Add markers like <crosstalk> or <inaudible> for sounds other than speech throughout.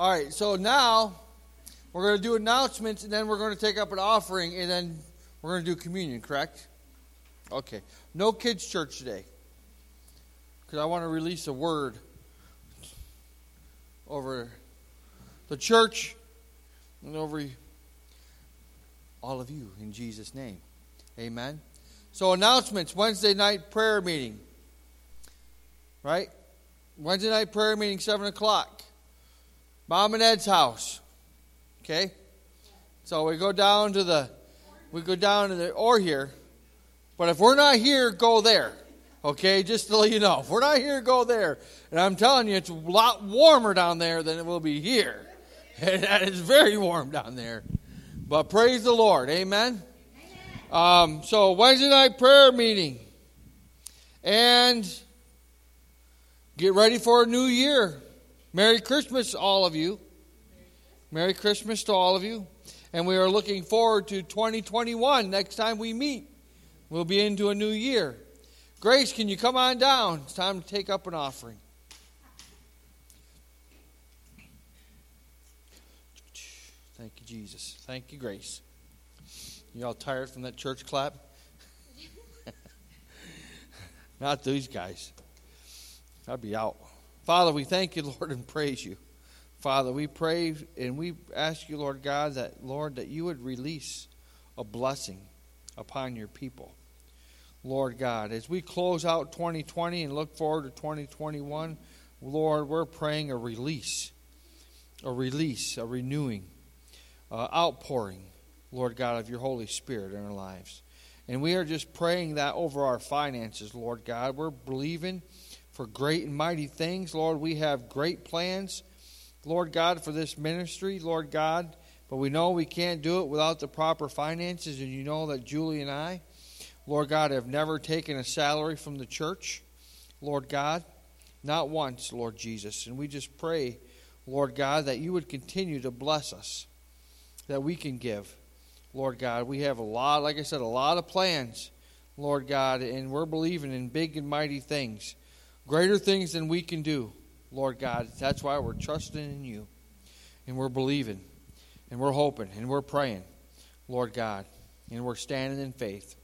All right, so now we're going to do announcements, and then we're going to take up an offering, and then we're going to do communion, correct? Okay. No kids' church today. Because I want to release a word over the church and over all of you in Jesus' name. Amen. So, announcements Wednesday night prayer meeting. Right? Wednesday night prayer meeting, 7 o'clock. Mom and Ed's house. Okay? So we go down to the, we go down to the, or here. But if we're not here, go there. Okay? Just to let you know. If we're not here, go there. And I'm telling you, it's a lot warmer down there than it will be here. <laughs> And that is very warm down there. But praise the Lord. Amen. Um, so Wednesday night prayer meeting. And get ready for a new year. Merry Christmas, all of you. Merry Christmas to all of you. And we are looking forward to 2021 next time we meet. We'll be into a new year. Grace, can you come on down? It's time to take up an offering. Thank you, Jesus. Thank you, Grace. You all tired from that church clap? <laughs> Not these guys. I'd be out. Father, we thank you, Lord, and praise you. Father, we pray and we ask you, Lord God, that, Lord, that you would release a blessing upon your people. Lord God, as we close out 2020 and look forward to 2021, Lord, we're praying a release, a release, a renewing, uh, outpouring, Lord God, of your Holy Spirit in our lives. And we are just praying that over our finances, Lord God. We're believing for great and mighty things. Lord, we have great plans Lord God, for this ministry, Lord God. But we know we can't do it without the proper finances, and you know that Julie and I, Lord God, have never taken a salary from the church, Lord God, not once, Lord Jesus. And we just pray, Lord God, that you would continue to bless us, that we can give, Lord God. We have a lot, like I said, a lot of plans, Lord God, and we're believing in big and mighty things, greater things than we can do. Lord God. That's why we're trusting in you. And we're believing. And we're hoping. And we're praying, Lord God. And we're standing in faith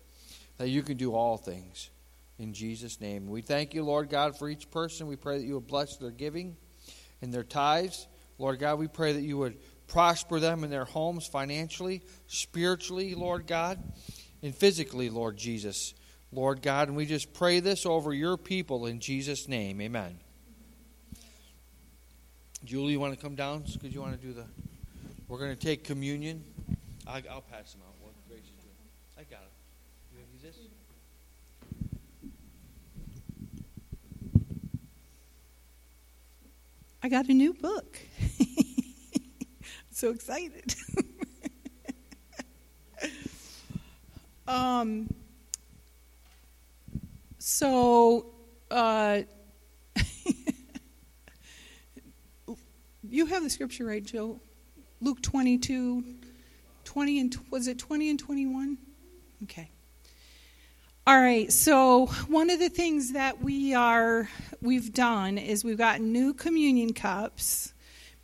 that you can do all things. In Jesus' name. We thank you, Lord God, for each person. We pray that you would bless their giving and their tithes. Lord God, we pray that you would prosper them in their homes financially, spiritually, Lord God, and physically, Lord Jesus. Lord God, and we just pray this over your people in Jesus' name. Amen. Julie, you want to come down? Because you want to do the. We're going to take communion. I, will pass them out. What doing. I got it. You want to use this? I got a new book. <laughs> so excited. <laughs> um, so, uh, <laughs> you have the scripture right, Joe. Luke 22, 20 and was it 20 and 21? Okay. All right. So one of the things that we are we've done is we've got new communion cups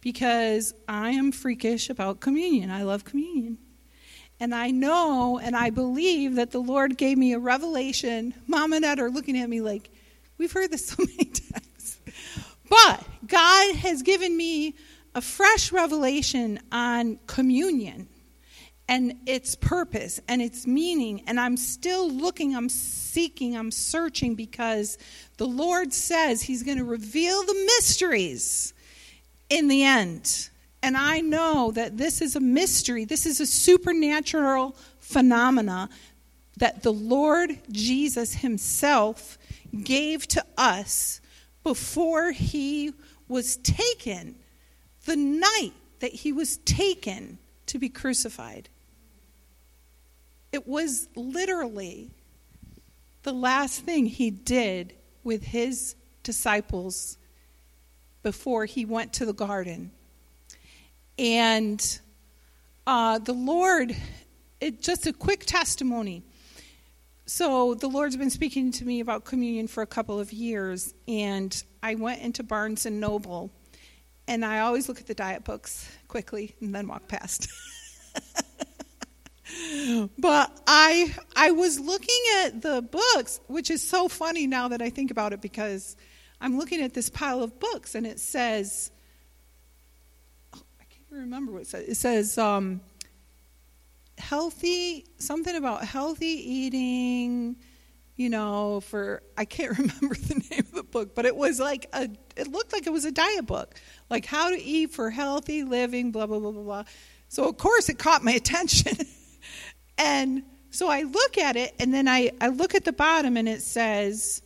because I am freakish about communion. I love communion. And I know and I believe that the Lord gave me a revelation. Mom and Dad are looking at me like, we've heard this <laughs> so many times. But God has given me a fresh revelation on communion and its purpose and its meaning. And I'm still looking, I'm seeking, I'm searching because the Lord says He's going to reveal the mysteries in the end. And I know that this is a mystery, this is a supernatural phenomena that the Lord Jesus Himself gave to us before He was taken the night that he was taken to be crucified. It was literally the last thing he did with his disciples before he went to the garden. And uh, the Lord, it, just a quick testimony. So, the Lord's been speaking to me about communion for a couple of years, and I went into Barnes and Noble and I always look at the diet books quickly and then walk past. <laughs> but I I was looking at the books, which is so funny now that I think about it because I'm looking at this pile of books and it says remember what it says. It says um, healthy something about healthy eating you know for i can't <laughs> remember the name of the book but it was like a it looked like it was a diet book. Like how to eat for healthy living blah blah blah blah blah. So of course it caught my <laughs> attention. And so i look at it and then i i look at the bottom and it says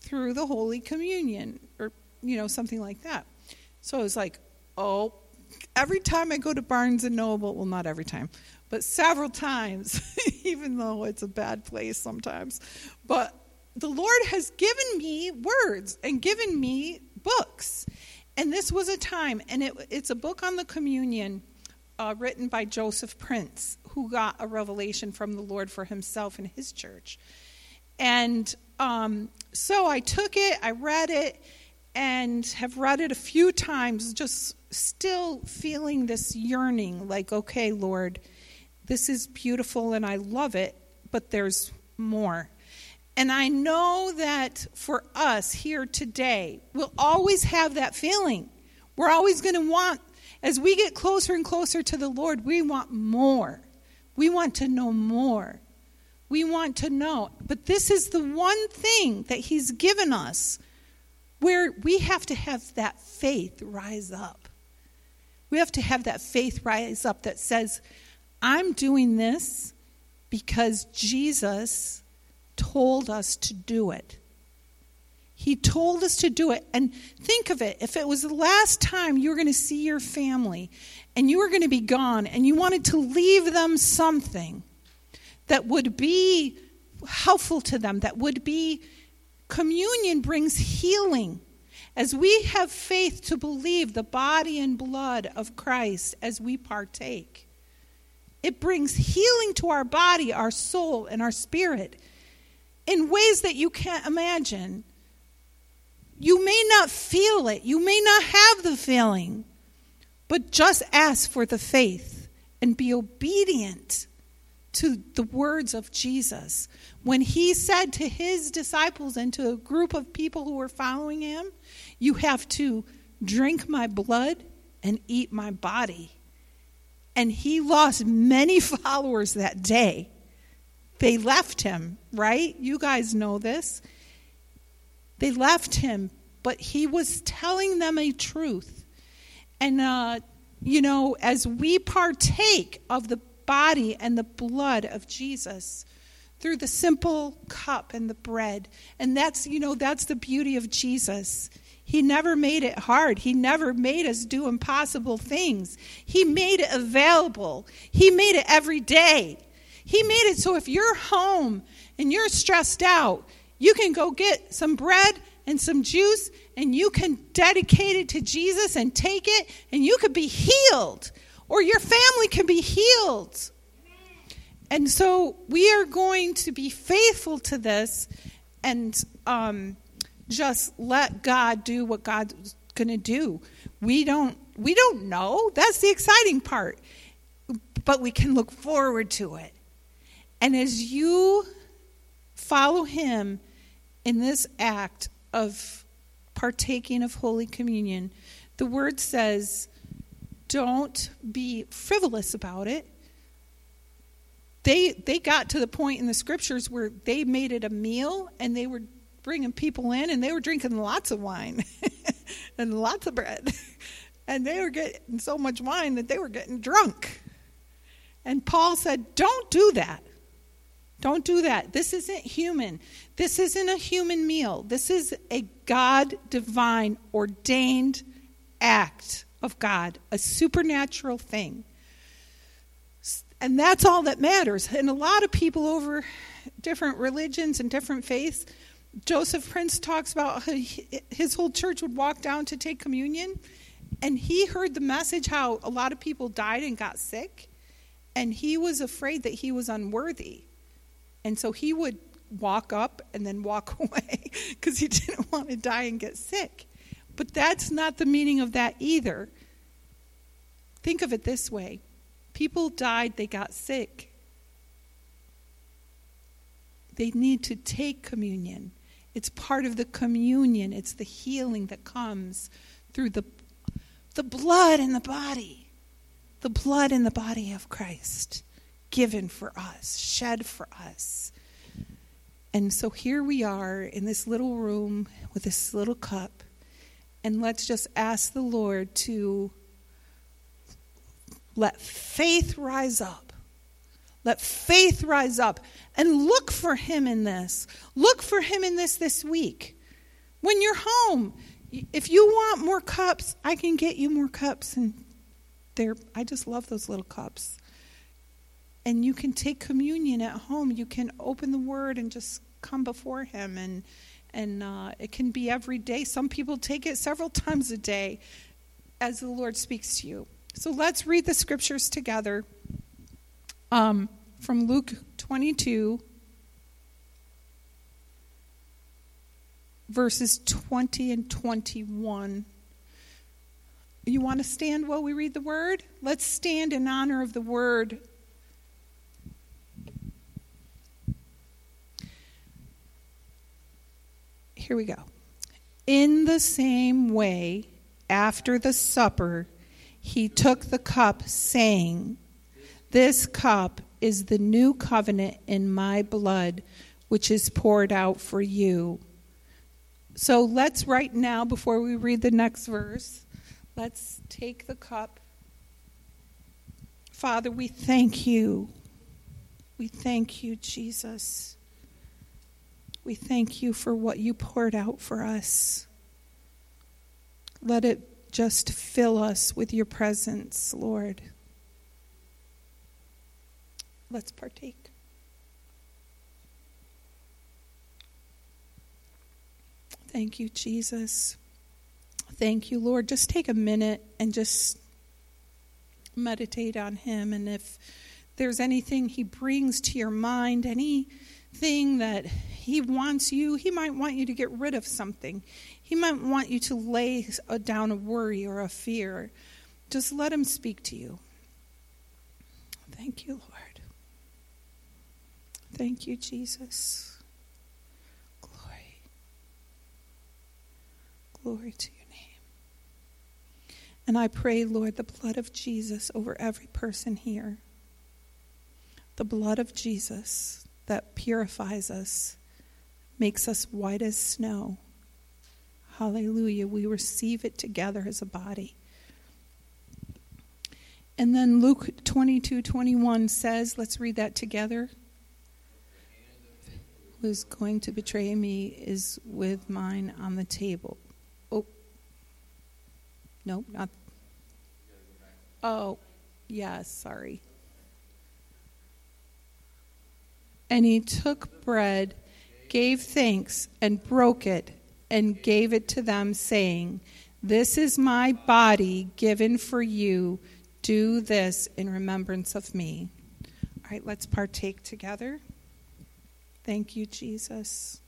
through the holy communion or you know something like that. So i was like oh every time i go to barnes and noble well not every time but several times, <laughs> even though it's a bad place sometimes. But the Lord has given me words and given me books. And this was a time, and it, it's a book on the communion uh, written by Joseph Prince, who got a revelation from the Lord for himself and his church. And um, so I took it, I read it, and have read it a few times, just still feeling this yearning like, okay, Lord this is beautiful and I love it, but there's more. And I know that for us here today, we'll always have that feeling. We're always going to want, as we get closer and closer to the Lord, we want more. We want to know more. We want to know. But this is the one thing that He's given us where we have to have that faith rise up. We have to have that faith rise up that says, I'm doing this because Jesus told us to do it. He told us to do it. And think of it if it was the last time you were going to see your family and you were going to be gone and you wanted to leave them something that would be helpful to them, that would be communion brings healing. As we have faith to believe the body and blood of Christ as we partake. It brings healing to our body, our soul, and our spirit in ways that you can't imagine. You may not feel it, you may not have the feeling, but just ask for the faith and be obedient to the words of Jesus. When he said to his disciples and to a group of people who were following him, You have to drink my blood and eat my body. And he lost many <laughs> followers that day. They left him, right? You guys know this. They left him, but he was telling them a truth. And, uh, you know, as we partake of the body and the blood of Jesus, through the simple cup and the bread. And that's, you know, that's the beauty of Jesus. He never made it hard. He never made us do impossible things. He made it available. He made it every day. He made it so if you're home and you're stressed out, you can go get some bread and some juice and you can dedicate it to Jesus and take it and you could be healed or your family can be healed. And so we are going to be faithful to this and um, just let God do what God's going to do. We don't we don't know. That's the exciting part. But we can look forward to it. And as you follow him in this act of partaking of holy communion, the word says don't be frivolous about it. They they got to the point in the scriptures where they made it a meal and they were bringing people in, and they were drinking lots of wine <laughs> and lots of bread. <laughs> and they were getting so much wine that they were getting drunk. And Paul said, Don't do that. Don't do that. This isn't human. This isn't a human meal. This is a God divine, ordained act of God, a supernatural thing. And that's all that matters. And a lot of people over different religions and different faiths Joseph Prince talks about his whole church would walk down to take communion, and he heard the message how a lot of people died and got sick, and he was afraid that he was unworthy. And so he would walk up and then walk <laughs> away because he didn't <laughs> want to die and get sick. But that's not the meaning of that either. Think of it this way people died, they got sick. They need to take communion. It's part of the communion, it's the healing that comes through the, the blood in the body. The blood in the body of Christ given for us, shed for us. And so here we are in this little room with this little cup. And let's just ask the Lord to let faith rise up. Let faith rise up and look for Him in this. Look for Him in this this week. When you're home, if you want more cups, I can get you more cups. And they're, I just love those little cups. And you can take communion at home. You can open the Word and just come before Him. And, and uh, it can be every day. Some people take it several <laughs> times a day as the Lord speaks to you. So let's read the scriptures together um, from Luke 22, verses 20 and 21. You want to stand while we read the word? Let's stand in honor of the word. Here we go. In the same way, after the supper, he took the cup, saying, This cup is the new covenant in my blood, which is poured out for you. So let's, right now, before we read the next verse, let's take the cup. Father, we thank you. We thank you, Jesus. We thank you for what you poured out for us. Let it just fill us with your presence, Lord. Let's partake. Thank you, Jesus. Thank you, Lord. Just take a minute and just meditate on Him. And if there's anything He brings to your mind, anything that He wants you, He might want you to get rid of something. He might want you to lay down a worry or a fear. Just let Him speak to you. Thank you, Lord. Thank you, Jesus. Glory. Glory to your name. And I pray, Lord, the blood of Jesus over every person here. The blood of Jesus that purifies us, makes us white as snow Hallelujah. We receive it together as a body. And then Luke 22 21 says, let's read that together. Who's going to betray me is with mine on the table. Oh, no, not. Oh, yes, yeah, sorry. And he took bread, gave thanks, and broke it and gave it to them, saying, This is my body given for you. Do this in remembrance of me. All right, let's partake together. Thank you, Jesus.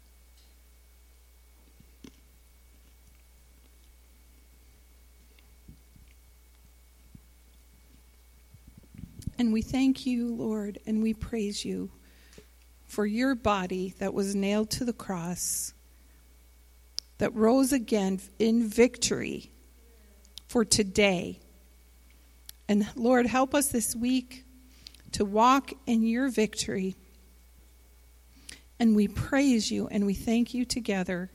And we thank you, Lord, and we praise you for your body that was nailed to the cross that rose again in victory for today. And Lord, help us this week to walk in your victory. And we praise you and we thank you together.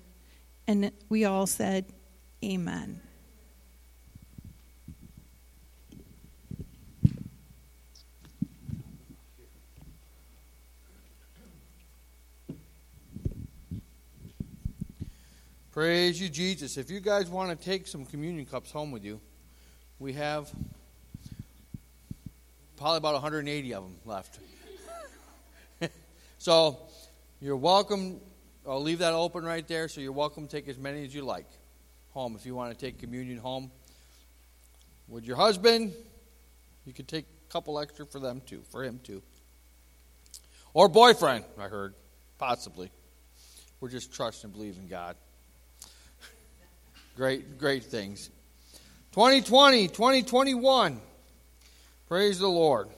And we all said, Amen. Praise you, Jesus. If you guys want to take some communion cups home with you, we have probably about 180 of them left. <laughs> so you're welcome. I'll leave that open right there, so you're welcome to take as many as you like home. If you want to take communion home with your husband, you could take a couple extra for them too, for him too. Or boyfriend, I heard, possibly. We're just trusting and believing God. Great, great things. 2020, 2021. Praise the Lord.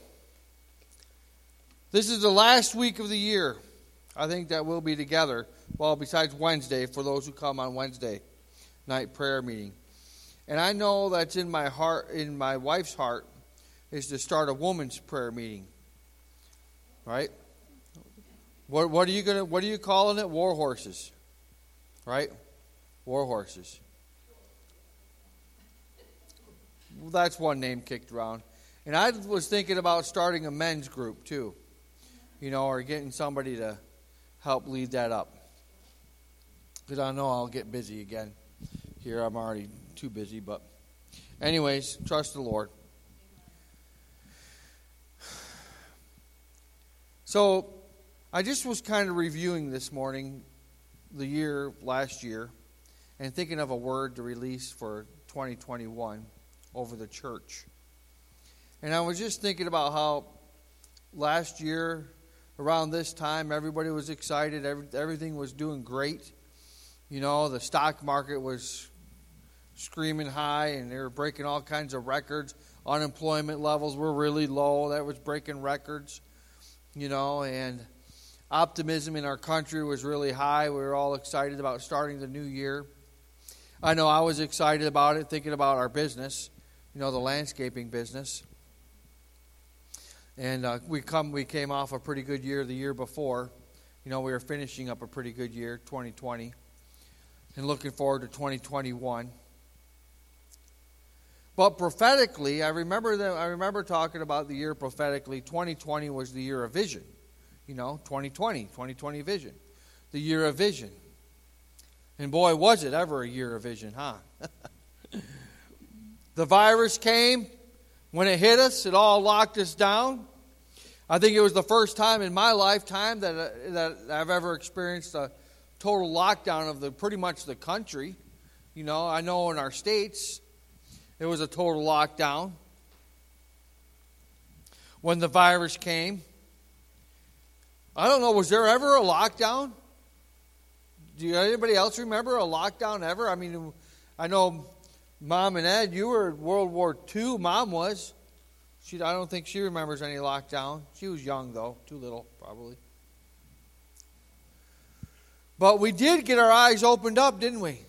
This is the last week of the year. I think that we'll be together. Well, besides Wednesday, for those who come on Wednesday night prayer meeting. And I know that's in my heart, in my wife's heart, is to start a woman's prayer meeting. Right? What, what are you gonna? What are you calling it? War horses, right? War horses. Well, that's one name kicked around. And I was thinking about starting a men's group too, you know, or getting somebody to help lead that up. Because I know I'll get busy again. Here I'm already too busy, but, anyways, trust the Lord. So, I just was kind of reviewing this morning the year last year and thinking of a word to release for 2021 over the church. And I was just thinking about how last year, around this time, everybody was excited, every, everything was doing great. You know, the stock market was screaming high and they were breaking all kinds of records. Unemployment levels were really low, that was breaking records, you know, and optimism in our country was really high. We were all excited about starting the new year. I know I was excited about it, thinking about our business you know, the landscaping business. And uh, we come, we came off a pretty good year the year before. You know, we were finishing up a pretty good year, 2020, and looking forward to 2021. But prophetically, I remember that I remember talking about the year prophetically. 2020 was the year of vision. You know, 2020, 2020 vision, the year of vision. And boy, was it ever a year of vision, huh? <laughs> The virus came. When it hit us, it all locked us down. I think it was the first time in my lifetime that, uh, that I've ever experienced a total lockdown of the pretty much the country. You know, I know in our states it was a total lockdown. When the virus came, I don't know, was there ever a lockdown? Do anybody else remember a lockdown ever? I mean, I know Mom and Ed, you were World War II. Mom was. She, I don't think she remembers any lockdown. She was young, though. Too little, probably. But we did get our eyes opened up, didn't we?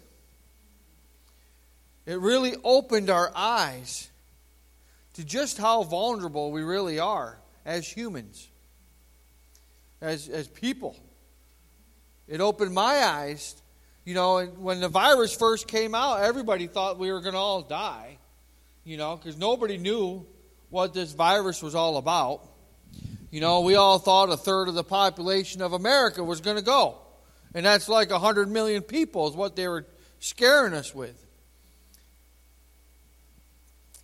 It really opened our eyes to just how vulnerable we really are as humans, as, as people. It opened my eyes you know, when the virus first came out, everybody thought we were going to all die, you know, because nobody knew what this virus was all about. You know, we all thought a third of the population of America was going to go. And that's like 100 million people, is what they were scaring us with.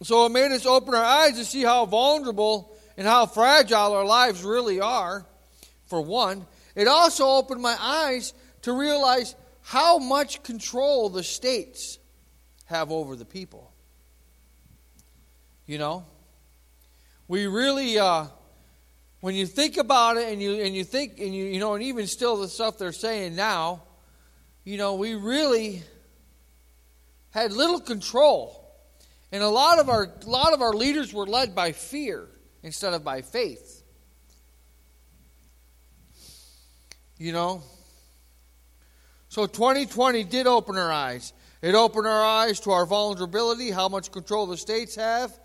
So it made us open our eyes to see how vulnerable and how fragile our lives really are, for one. It also opened my eyes to realize how much control the states have over the people. You know? We really, uh, when you think about it and you, and you think, and you, you know, and even still the stuff they're saying now, you know, we really had little control. And a lot of our, a lot of our leaders were led by fear instead of by faith. You know? So 2020 did open our eyes. It opened our eyes to our vulnerability, how much control the states have,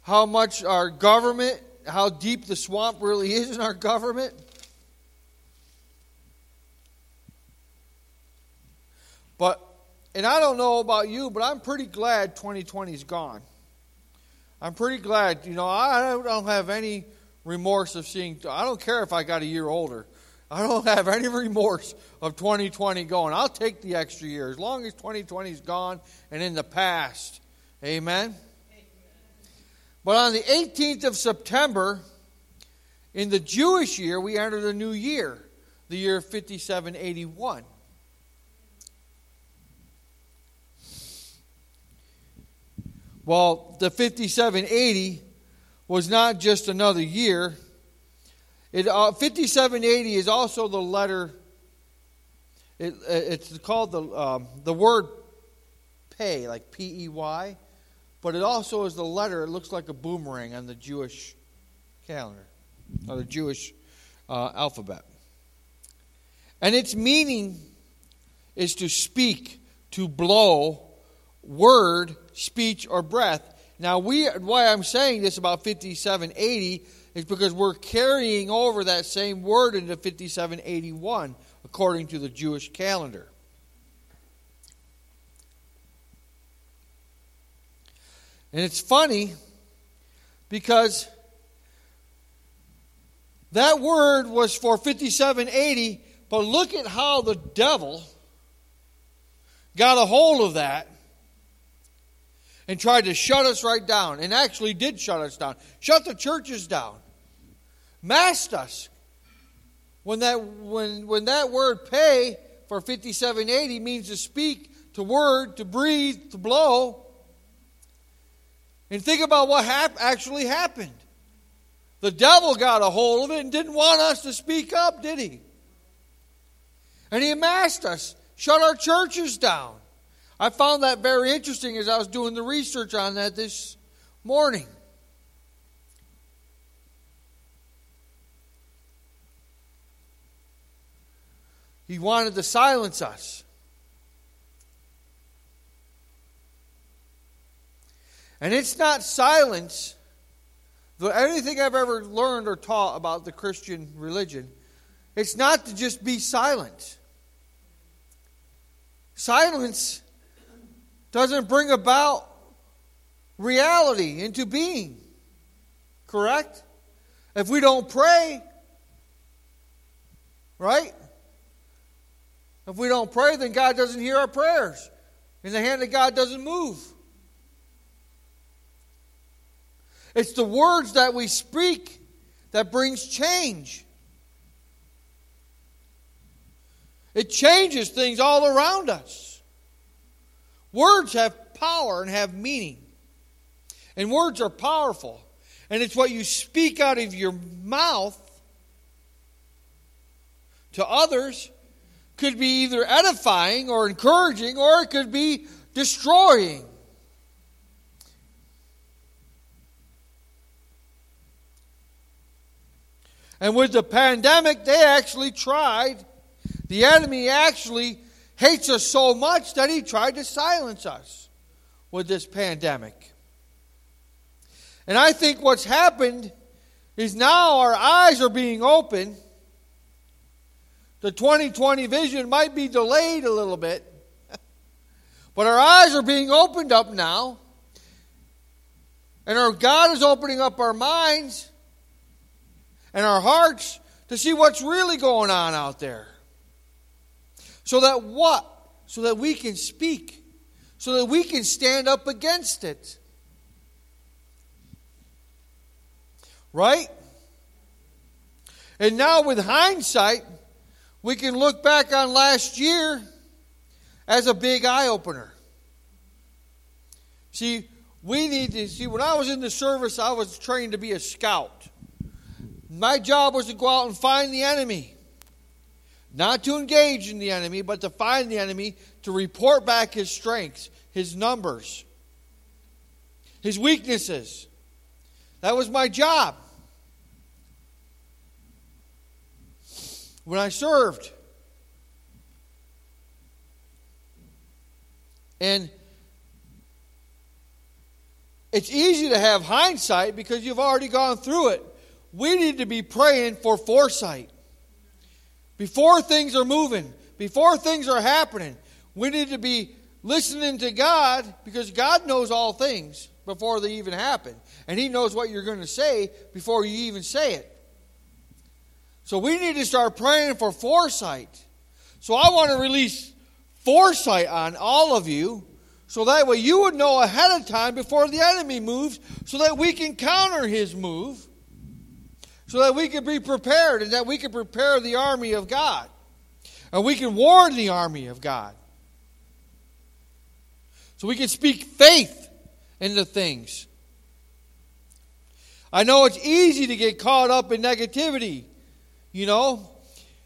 how much our government, how deep the swamp really is in our government. But, and I don't know about you, but I'm pretty glad 2020 is gone. I'm pretty glad. You know, I don't have any remorse of seeing, I don't care if I got a year older. I don't have any remorse of 2020 going. I'll take the extra year as long as 2020 is gone and in the past. Amen? Amen. But on the 18th of September, in the Jewish year, we entered a new year, the year 5781. Well, the 5780 was not just another year it, uh, 5780 is also the letter, it, it's called the, um, the word pay, like P E Y, but it also is the letter, it looks like a boomerang on the Jewish calendar, or the Jewish uh, alphabet. And its meaning is to speak, to blow, word, speech, or breath. Now, we, why I'm saying this about 5780 is because we're carrying over that same word into 5781 according to the Jewish calendar. And it's funny because that word was for 5780, but look at how the devil got a hold of that and tried to shut us right down, and actually did shut us down. Shut the churches down. Masked us. When that, when, when that word pay for 5780 means to speak, to word, to breathe, to blow. And think about what hap- actually happened. The devil got a hold of it and didn't want us to speak up, did he? And he amassed us, shut our churches down. I found that very interesting as I was doing the research on that this morning. He wanted to silence us. And it's not silence. Anything I've ever learned or taught about the Christian religion, it's not to just be silent. Silence doesn't bring about reality into being. Correct? If we don't pray, right? If we don't pray, then God doesn't hear our prayers. And the hand of God doesn't move. It's the words that we speak that brings change. It changes things all around us. Words have power and have meaning. And words are powerful. And it's what you speak out of your mouth to others could be either edifying or encouraging or it could be destroying. And with the pandemic, they actually tried, the enemy actually hates us so much that he tried to silence us with this pandemic. And I think what's happened is now our eyes are being opened the 2020 vision might be delayed a little bit, <laughs> but our eyes are being opened up now. And our God is opening up our minds and our hearts to see what's really going on out there. So that what? So that we can speak. So that we can stand up against it. Right? And now, with hindsight, we can look back on last year as a big eye opener. See, we need to see when I was in the service, I was trained to be a scout. My job was to go out and find the enemy. Not to engage in the enemy, but to find the enemy, to report back his strengths, his numbers, his weaknesses. That was my job. When I served. And it's easy to have hindsight because you've already gone through it. We need to be praying for foresight. Before things are moving, before things are happening, we need to be listening to God because God knows all things before they even happen. And He knows what you're going to say before you even say it. So we need to start praying for foresight. So I want to release foresight on all of you so that way you would know ahead of time before the enemy moves so that we can counter his move so that we can be prepared and that we can prepare the army of God. And we can warn the army of God. So we can speak faith into things. I know it's easy to get caught up in negativity you know?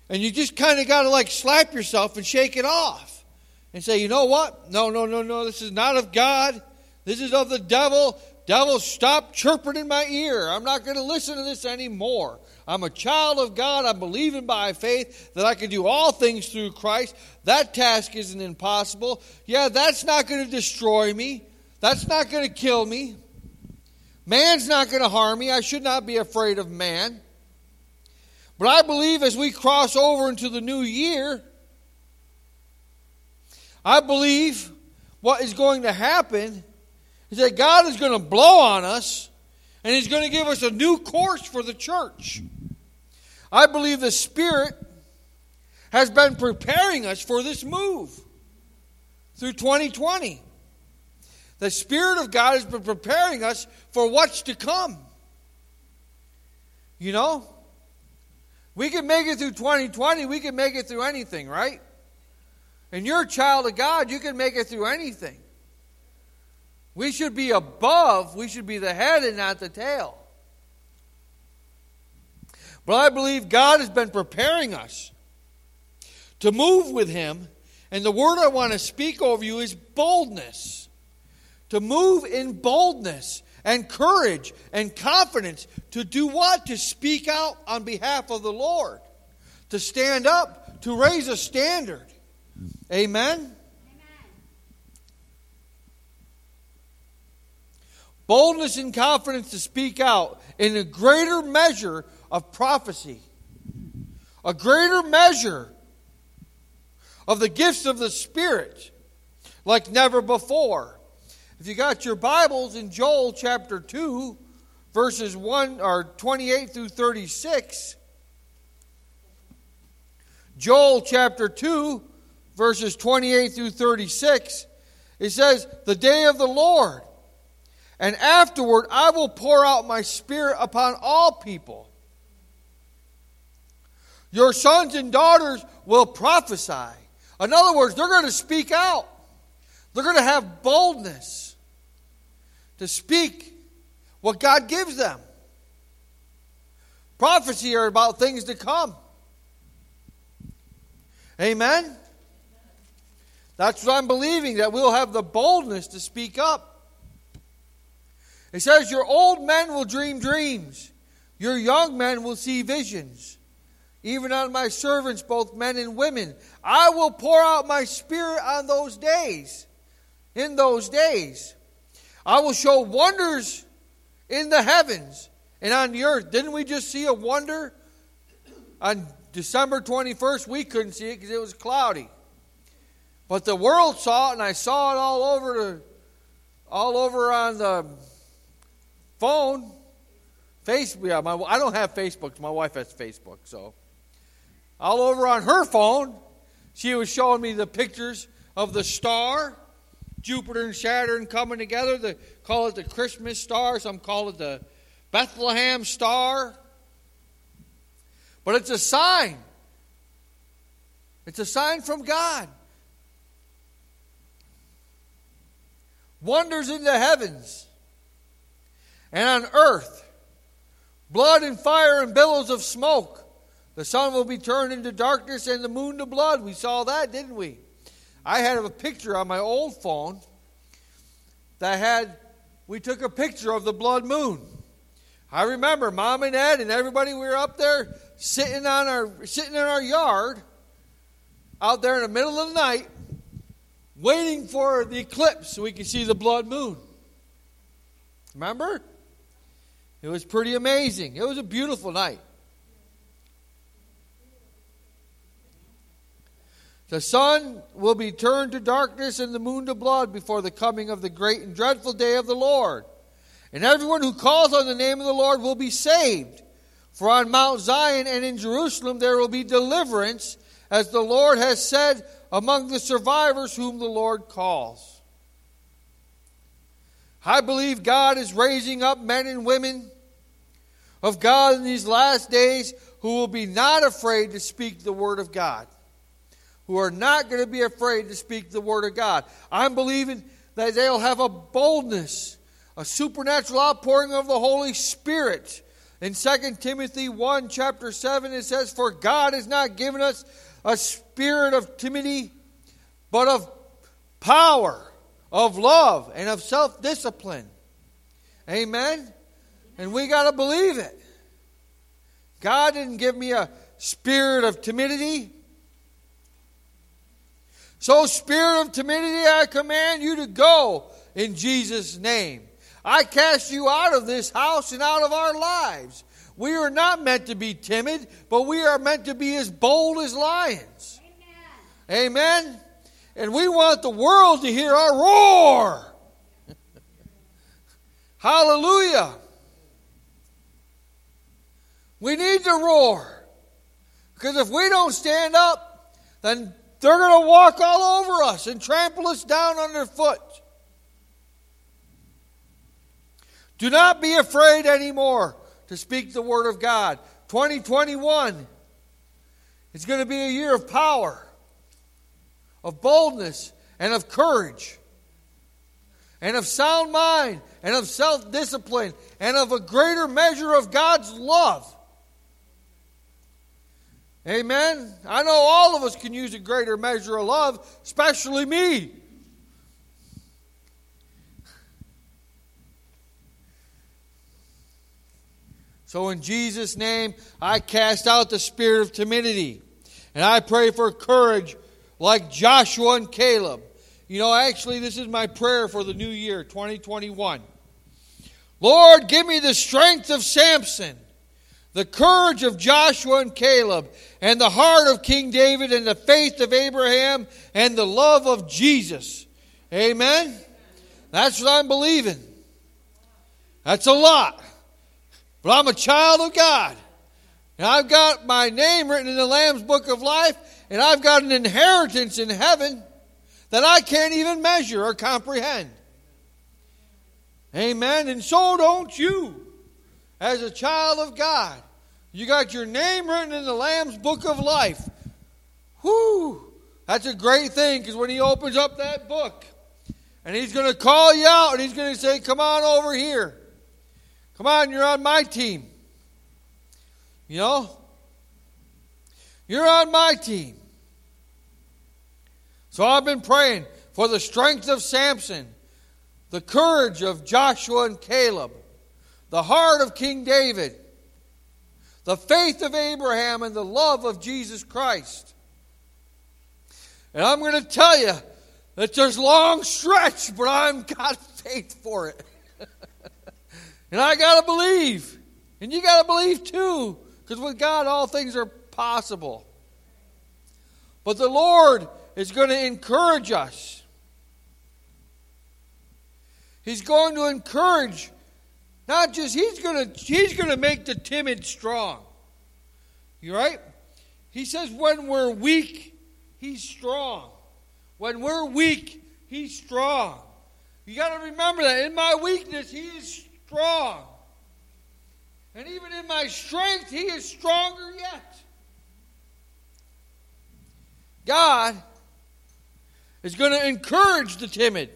And you just kind of got to like slap yourself and shake it off. and say, you know what? No, no, no, no, this is not of God. This is of the devil. Devil, stop chirping in my ear. I'm not going to listen to this anymore. I'm a child of God. I'm believing by faith that I can do all things through Christ. That task isn't impossible. Yeah, that's not going to destroy me. That's not going to kill me. Man's not going to harm me. I should not be afraid of man. But I believe as we cross over into the new year, I believe what is going to happen is that God is going to blow on us and He's going to give us a new course for the church. I believe the Spirit has been preparing us for this move through 2020. The Spirit of God has been preparing us for what's to come. You know? We can make it through 2020, we can make it through anything, right? And you're a child of God, you can make it through anything. We should be above, we should be the head and not the tail. But I believe God has been preparing us to move with Him. And the word I want to speak over you is boldness. To move in boldness and courage and confidence. To do what? To speak out on behalf of the Lord. To stand up, to raise a standard. Amen? boldness and confidence to speak out in a greater measure of prophecy, a greater measure of the gifts of the Spirit like never before. If you got your Bibles in Joel chapter 2, verses 1 or 28 through 36, Joel chapter 2, verses 28 through 36, it says, The day of the Lord and afterward I will pour out my spirit upon all people. Your sons and daughters will prophesy. In other words, they're going to speak out. They're going to have boldness to speak what God gives them. Prophecy are about things to come. Amen? That's what I'm believing, that we'll have the boldness to speak up. It says, Your old men will dream dreams, your young men will see visions. Even on my servants, both men and women, I will pour out my spirit on those days. In those days, I will show wonders in the heavens and on the earth. Didn't we just see a wonder on December 21st? We couldn't see it because it was cloudy. But the world saw it, and I saw it all over the, all over on the phone, Facebook. Yeah, my, I don't have Facebook. My wife has Facebook, so all over on her phone, she was showing me the pictures of the star, Jupiter and Saturn coming together. They call it the Christmas star. Some call it the Bethlehem star. But it's a sign. It's a sign from God. Wonders in the heavens and on earth blood and fire and billows of smoke. The sun will be turned into darkness and the moon to blood. We saw that, didn't we? I had a picture on my old phone that had, we took a picture of the blood moon. I remember mom and dad and everybody, we were up there sitting on our, sitting in our yard out there in the middle of the night waiting for the eclipse so we could see the blood moon. Remember? It was pretty amazing. It was a beautiful night. The sun will be turned to darkness and the moon to blood before the coming of the great and dreadful day of the Lord. And everyone who calls on the name of the Lord will be saved. For on Mount Zion and in Jerusalem there will be deliverance, as the Lord has said among the survivors whom the Lord calls. I believe God is raising up men and women of God in these last days who will be not afraid to speak the Word of God, who are not going to be afraid to speak the Word of God. I'm believing that they'll have a boldness, a supernatural outpouring of the Holy Spirit. In 2 Timothy 1, chapter 7, it says, For God has not given us a spirit of timidity, but of power, of love, and of self discipline. Amen? And we got to believe it. God didn't give me a spirit of timidity. So, spirit of timidity, I command you to go in Jesus' name. I cast you out of this house and out of our lives. We are not meant to be timid, but we are meant to be as bold as lions. Amen. Amen. And we want the world to hear our roar. <laughs> Hallelujah. We need to roar. Because if we don't stand up, then they're going to walk all over us and trample us down underfoot. Do not be afraid anymore to speak the word of God. 2021 is going to be a year of power, of boldness, and of courage, and of sound mind, and of self discipline, and of a greater measure of God's love. Amen. I know all of us can use a greater measure of love, especially me. So, in Jesus' name, I cast out the spirit of timidity. And I pray for courage like Joshua and Caleb. You know, actually, this is my prayer for the new year, 2021. Lord, give me the strength of Samson, the courage of Joshua and Caleb, and the heart of King David, and the faith of Abraham, and the love of Jesus. Amen? That's what I'm believing. That's a lot. But I'm a child of God. And I've got my name written in the Lamb's book of life, and I've got an inheritance in heaven that I can't even measure or comprehend. Amen. And so don't you, as a child of God. You got your name written in the Lamb's book of life. Whoo! That's a great thing because when he opens up that book and he's going to call you out and he's going to say, Come on over here. Come on, you're on my team. You know? You're on my team. So I've been praying for the strength of Samson, the courage of Joshua and Caleb, the heart of King David, the faith of Abraham, and the love of Jesus Christ. And I'm going to tell you that there's long stretch, but I'm <laughs> got faith for it. <laughs> And I got to believe. And you got to believe too, because with God, all things are possible. But the Lord is going to encourage us. He's going to encourage, not just, He's to, he's to make the timid strong. You right? He says, when we're weak, He's strong. When we're weak, He's strong. You got to remember that. In my weakness, He is strong. And even in my strength, He is stronger yet. God is going to encourage the timid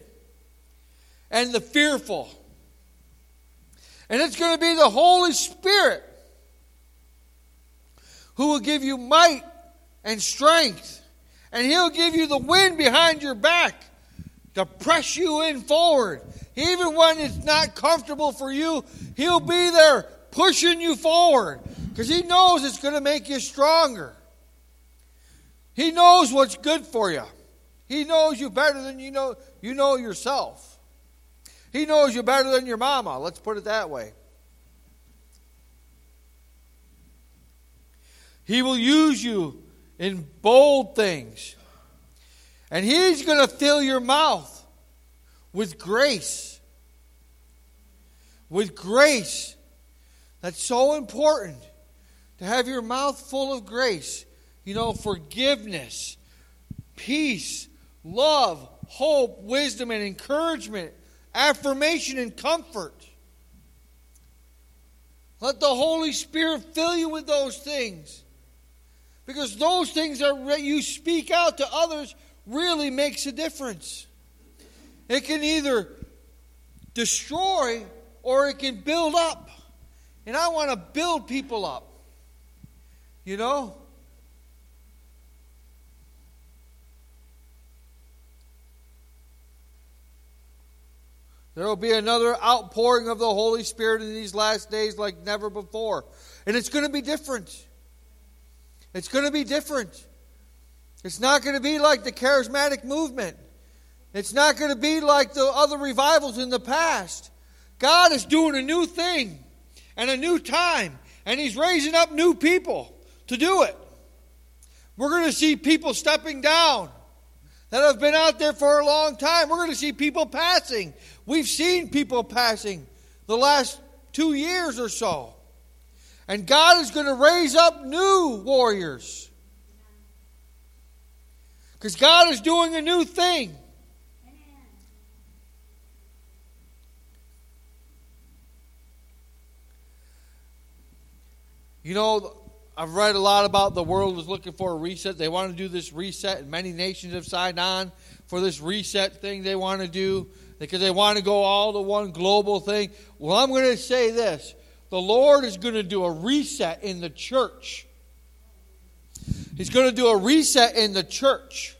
and the fearful. And it's going to be the Holy Spirit who will give you might and strength. And He'll give you the wind behind your back to press you in forward even when it's not comfortable for you, He'll be there pushing you forward because He knows it's going to make you stronger. He knows what's good for you. He knows you better than you know you know yourself. He knows you better than your mama. Let's put it that way. He will use you in bold things. And He's going to fill your mouth with grace. With grace. That's so important to have your mouth full of grace. You know, forgiveness, peace, love, hope, wisdom, and encouragement, affirmation, and comfort. Let the Holy Spirit fill you with those things. Because those things that you speak out to others really makes a difference. It can either destroy or it can build up. And I want to build people up. You know? There will be another outpouring of the Holy Spirit in these last days like never before. And it's going to be different. It's going to be different. It's not going to be like the charismatic movement. It's not going to be like the other revivals in the past. God is doing a new thing and a new time, and He's raising up new people to do it. We're going to see people stepping down that have been out there for a long time. We're going to see people passing. We've seen people passing the last two years or so. And God is going to raise up new warriors. Because God is doing a new thing. You know, I've read a lot about the world is looking for a reset. They want to do this reset, and many nations have signed on for this reset thing they want to do because they want to go all to one global thing. Well, I'm going to say this the Lord is going to do a reset in the church. He's going to do a reset in the church.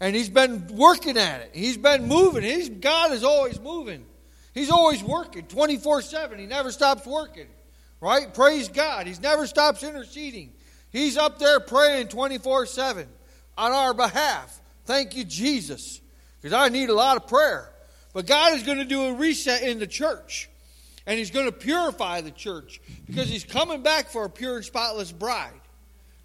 And he's been working at it. He's been moving. He's, God is always moving. He's always working 24 7. He never stops working. Right? Praise God. He's never stops interceding. He's up there praying 24 7 on our behalf. Thank you, Jesus. Because I need a lot of prayer. But God is going to do a reset in the church. And He's going to purify the church because He's coming back for a pure and spotless bride.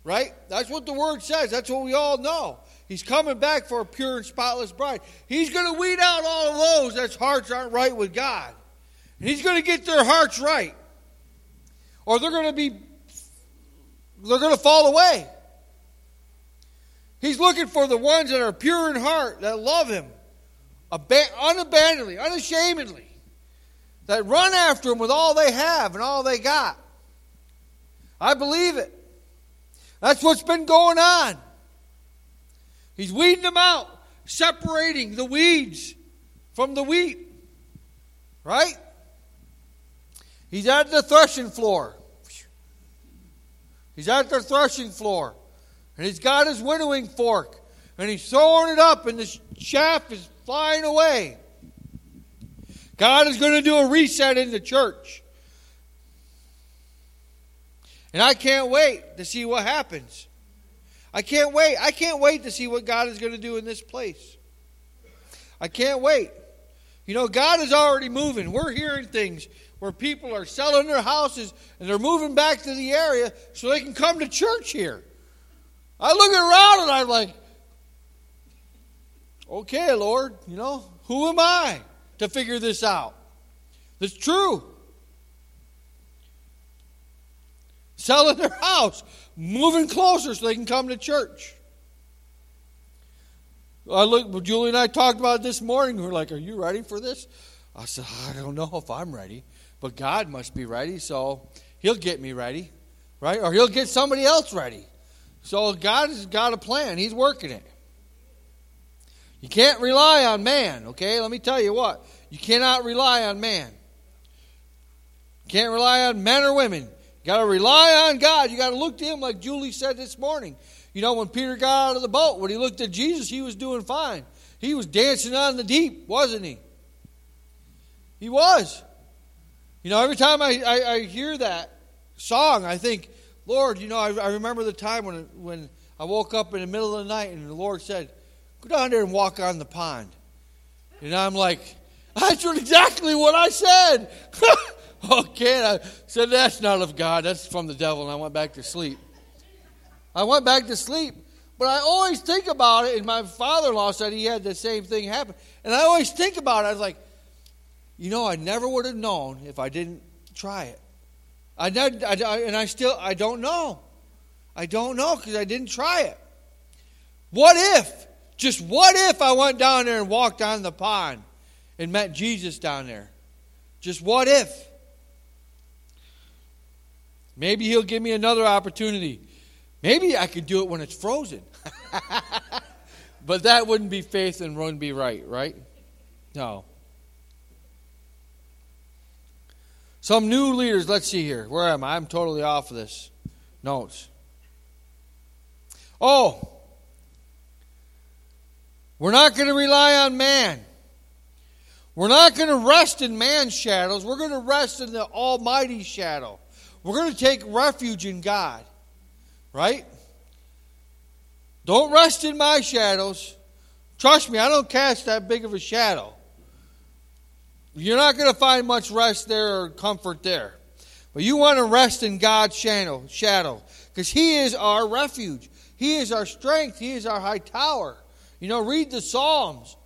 Right? That's what the Word says. That's what we all know. He's coming back for a pure and spotless bride. He's going to weed out all of those that's hearts aren't right with God. And He's going to get their hearts right or they're going to be they're going to fall away. He's looking for the ones that are pure in heart, that love him unabandonedly, unashamedly, that run after him with all they have and all they got. I believe it. That's what's been going on. He's weeding them out, separating the weeds from the wheat. Right? He's at the threshing floor. He's at the threshing floor. And he's got his winnowing fork. And he's throwing it up, and the chaff is flying away. God is going to do a reset in the church. And I can't wait to see what happens. I can't wait. I can't wait to see what God is going to do in this place. I can't wait. You know, God is already moving. We're hearing things where people are selling their houses and they're moving back to the area so they can come to church here. I look around and I'm like, okay, Lord, you know, who am I to figure this out? It's true. Selling their house, moving closer so they can come to church. I look, Julie and I talked about this morning. We are like, Are you ready for this? I said, I don't know if I'm ready. But God must be ready, so He'll get me ready, right? Or He'll get somebody else ready. So God has got a plan, He's working it. You can't rely on man, okay? Let me tell you what. You cannot rely on man. You can't rely on men or women. You got to rely on God. You got to look to Him, like Julie said this morning. You know, when Peter got out of the boat, when he looked at Jesus, he was doing fine. He was dancing on the deep, wasn't he? He was. You know, every time I, I, I hear that song, I think, Lord, you know, I, I remember the time when, when I woke up in the middle of the night and the Lord said, Go down there and walk on the pond. And I'm like, That's exactly what I said. <laughs> okay. I said, That's not of God. That's from the devil. And I went back to sleep. I went back to sleep. But I always think about it, and my father in law said he had the same thing happen. And I always think about it. I was like, you know, I never would have known if I didn't try it. I, never, I and I still I don't know. I don't know because I didn't try it. What if? Just what if I went down there and walked on the pond and met Jesus down there? Just what if? Maybe he'll give me another opportunity. Maybe I could do it when it's frozen. <laughs> but that wouldn't be faith and wouldn't be right, right? No. Some new leaders, let's see here. Where am I? I'm totally off of this. Notes. Oh, we're not going to rely on man. We're not going to rest in man's shadows. We're going to rest in the Almighty shadow. We're going to take refuge in God. Right? Don't rest in my shadows. Trust me, I don't cast that big of a shadow. You're not going to find much rest there or comfort there. But you want to rest in God's shadow, shadow, because He is our refuge. He is our strength. He is our high tower. You know, read the Psalms.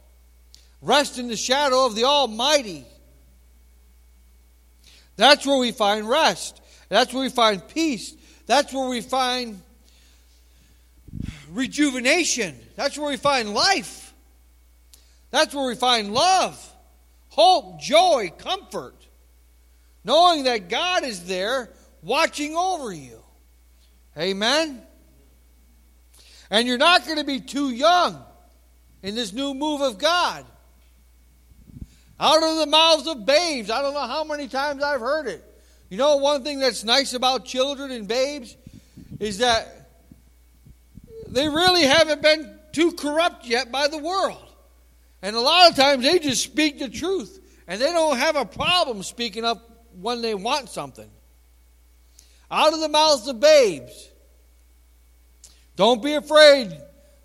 Rest in the shadow of the Almighty. That's where we find rest. That's where we find peace. That's where we find rejuvenation. That's where we find life. That's where we find love, hope, joy, comfort. Knowing that God is there watching over you. Amen? And you're not going to be too young in this new move of God. Out of the mouths of babes. I don't know how many times I've heard it. You know, one thing that's nice about children and babes is that they really haven't been too corrupt yet by the world. And a lot of times they just speak the truth. And they don't have a problem speaking up when they want something. Out of the mouths of babes. Don't be afraid,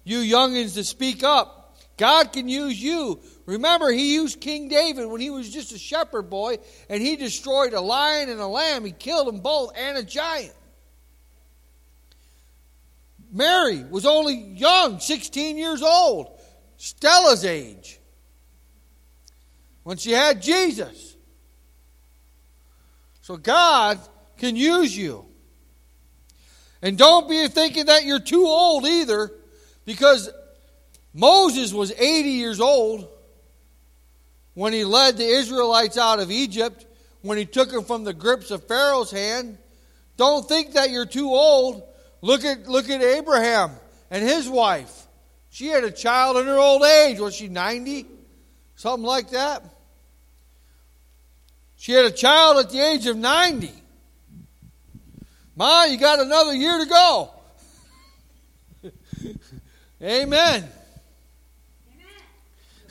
you youngins, to speak up. God can use you. Remember, He used King David when he was just a shepherd boy, and he destroyed a lion and a lamb. He killed them both, and a giant. Mary was only young, 16 years old, Stella's age, when she had Jesus. So God can use you. And don't be thinking that you're too old either, because Moses was 80 years old when he led the Israelites out of Egypt, when he took them from the grips of Pharaoh's hand. Don't think that you're too old. Look at, look at Abraham and his wife. She had a child in her old age. Was she 90? Something like that. She had a child at the age of 90. Ma, you got another year to go. <laughs> Amen.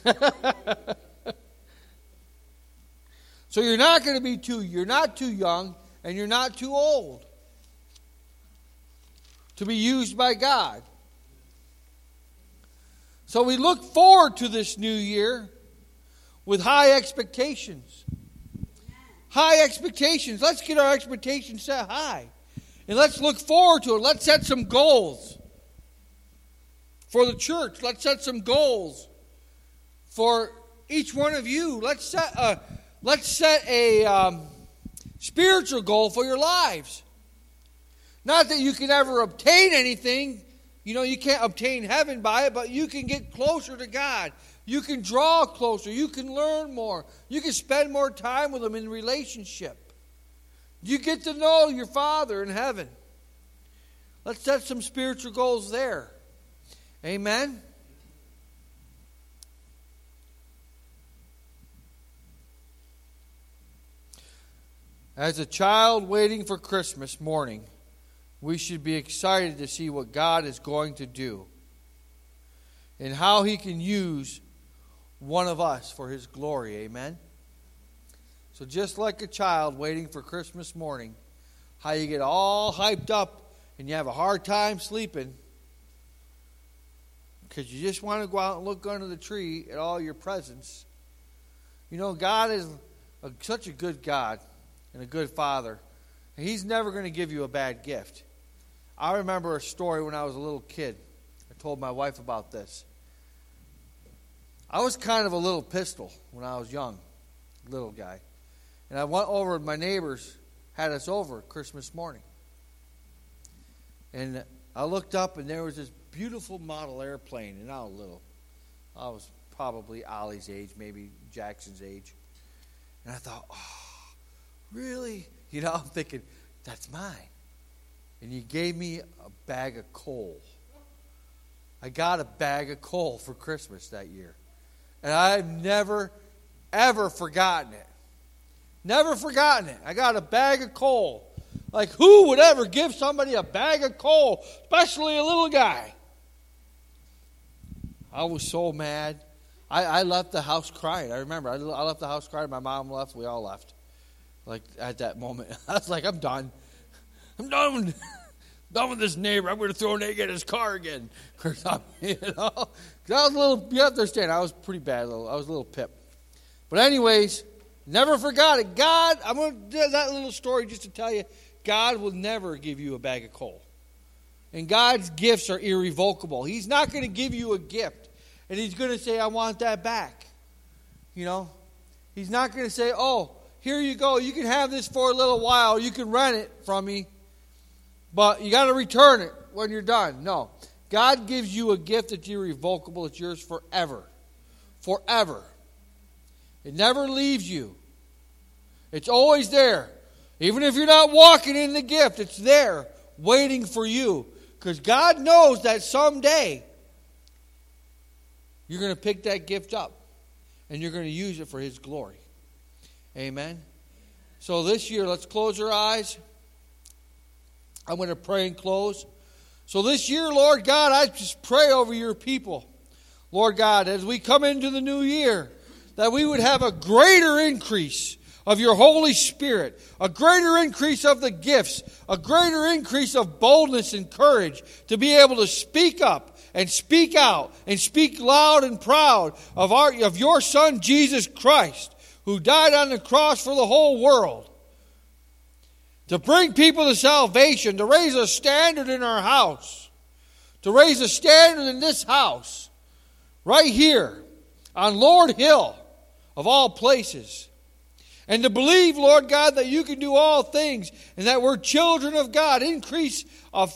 <laughs> so you're not going to be too you're not too young and you're not too old to be used by God. So we look forward to this new year with high expectations. High expectations. Let's get our expectations set high. And let's look forward to it. Let's set some goals for the church. Let's set some goals for each one of you. Let's set a, let's set a um, spiritual goal for your lives. Not that you can ever obtain anything. You know, you can't obtain heaven by it, but you can get closer to God. You can draw closer. You can learn more. You can spend more time with Him in relationship. You get to know your Father in heaven. Let's set some spiritual goals there. Amen. As a child waiting for Christmas morning, we should be excited to see what God is going to do and how He can use one of us for His glory. Amen. So, just like a child waiting for Christmas morning, how you get all hyped up and you have a hard time sleeping because you just want to go out and look under the tree at all your presents. You know, God is a, such a good God and a good Father. And He's never going to give you a bad gift. I remember a story when I was a little kid. I told my wife about this. I was kind of a little pistol when I was young, little guy. And I went over, my neighbors had us over Christmas morning. And I looked up, and there was this beautiful model airplane, and I was little. I was probably Ollie's age, maybe Jackson's age. And I thought, oh, really? <laughs> You know, I'm thinking, that's mine. And you gave me a bag of coal. I got a bag of coal for Christmas that year. And I've never, ever forgotten it. Never forgotten it. I got a bag of coal. Like, who would ever give somebody a bag of coal, especially a little guy? I was so mad. I, I left the house crying. I remember I, I left the house crying. My mom left. We all left. Like at that moment, <laughs> I was like, I'm done. I'm done. <laughs> done with this neighbor. I'm going to throw an egg at his car again, or. <laughs> You know, I was a little. You have to understand. I was pretty bad. Little. I was a little pip. But anyways, never forgot it. God, I'm going to do that little story just to tell you, God will never give you a bag of coal, and God's gifts are irrevocable. He's not going to give you a gift, and He's going to say, "I want that back." You know, He's not going to say, "Oh." Here you go. You can have this for a little while. You can rent it from me but you got to return it when you're done. No. God gives you a gift that's irrevocable, it's yours forever. Forever. It never leaves you. It's always there. Even if you're not walking in the gift, it's there waiting for you. Because God knows that someday you're going to pick that gift up and you're going to use it for His glory. Amen. So this year, let's close our eyes. I'm going to pray and close. So this year, Lord God, I just pray over your people. Lord God, as we come into the new year, that we would have a greater increase of your Holy Spirit, a greater increase of the gifts, a greater increase of boldness and courage to be able to speak up and speak out and speak loud and proud of, our, of your Son, Jesus Christ, who died on the cross for the whole world to bring people to salvation, to raise a standard in our house, to raise a standard in this house, right here on Lord Hill, of all places. And to believe, Lord God, that you can do all things and that we're children of God. Increase a,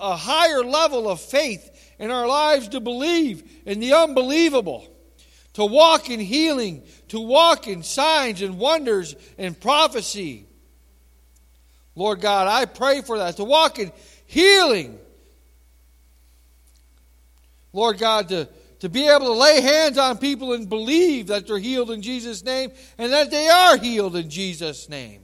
a higher level of faith in our lives to believe in the unbelievable, to walk in healing, to walk in signs and wonders and prophecy Lord God, I pray for that, to walk in healing. Lord God, to, to be able to lay hands on people and believe that they're healed in Jesus' name and that they are healed in Jesus' name.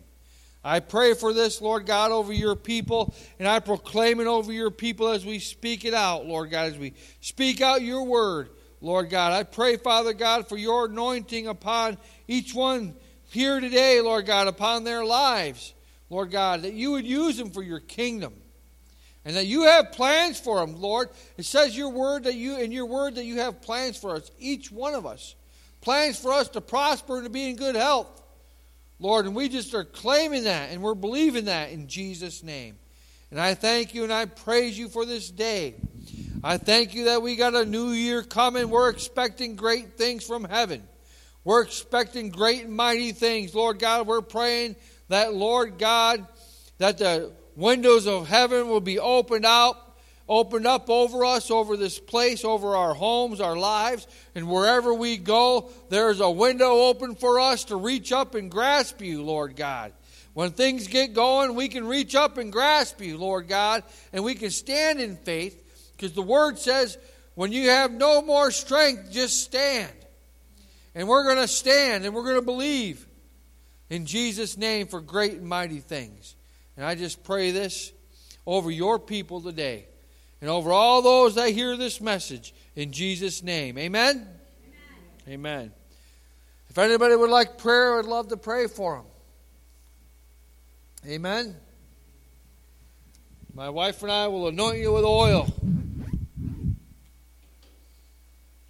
I pray for this, Lord God, over your people, and I proclaim it over your people as we speak it out, Lord God, as we speak out your word, Lord God. I pray, Father God, for your anointing upon each one here today, Lord God, upon their lives. Lord God, that you would use them for your kingdom. And that you have plans for them, Lord. It says your word that you in your word that you have plans for us, each one of us. Plans for us to prosper and to be in good health. Lord, and we just are claiming that and we're believing that in Jesus' name. And I thank you and I praise you for this day. I thank you that we got a new year coming. We're expecting great things from heaven. We're expecting great and mighty things. Lord God, we're praying that, Lord God, that the windows of heaven will be opened out, opened up over us, over this place, over our homes, our lives, and wherever we go, there's a window open for us to reach up and grasp you, Lord God. When things get going, we can reach up and grasp you, Lord God, and we can stand in faith because the word says, when you have no more strength, just stand. And we're going to stand and we're going to believe in Jesus' name for great and mighty things. And I just pray this over your people today and over all those that hear this message in Jesus' name. Amen? Amen. Amen. If anybody would like prayer, I'd love to pray for them. Amen. My wife and I will anoint you with oil.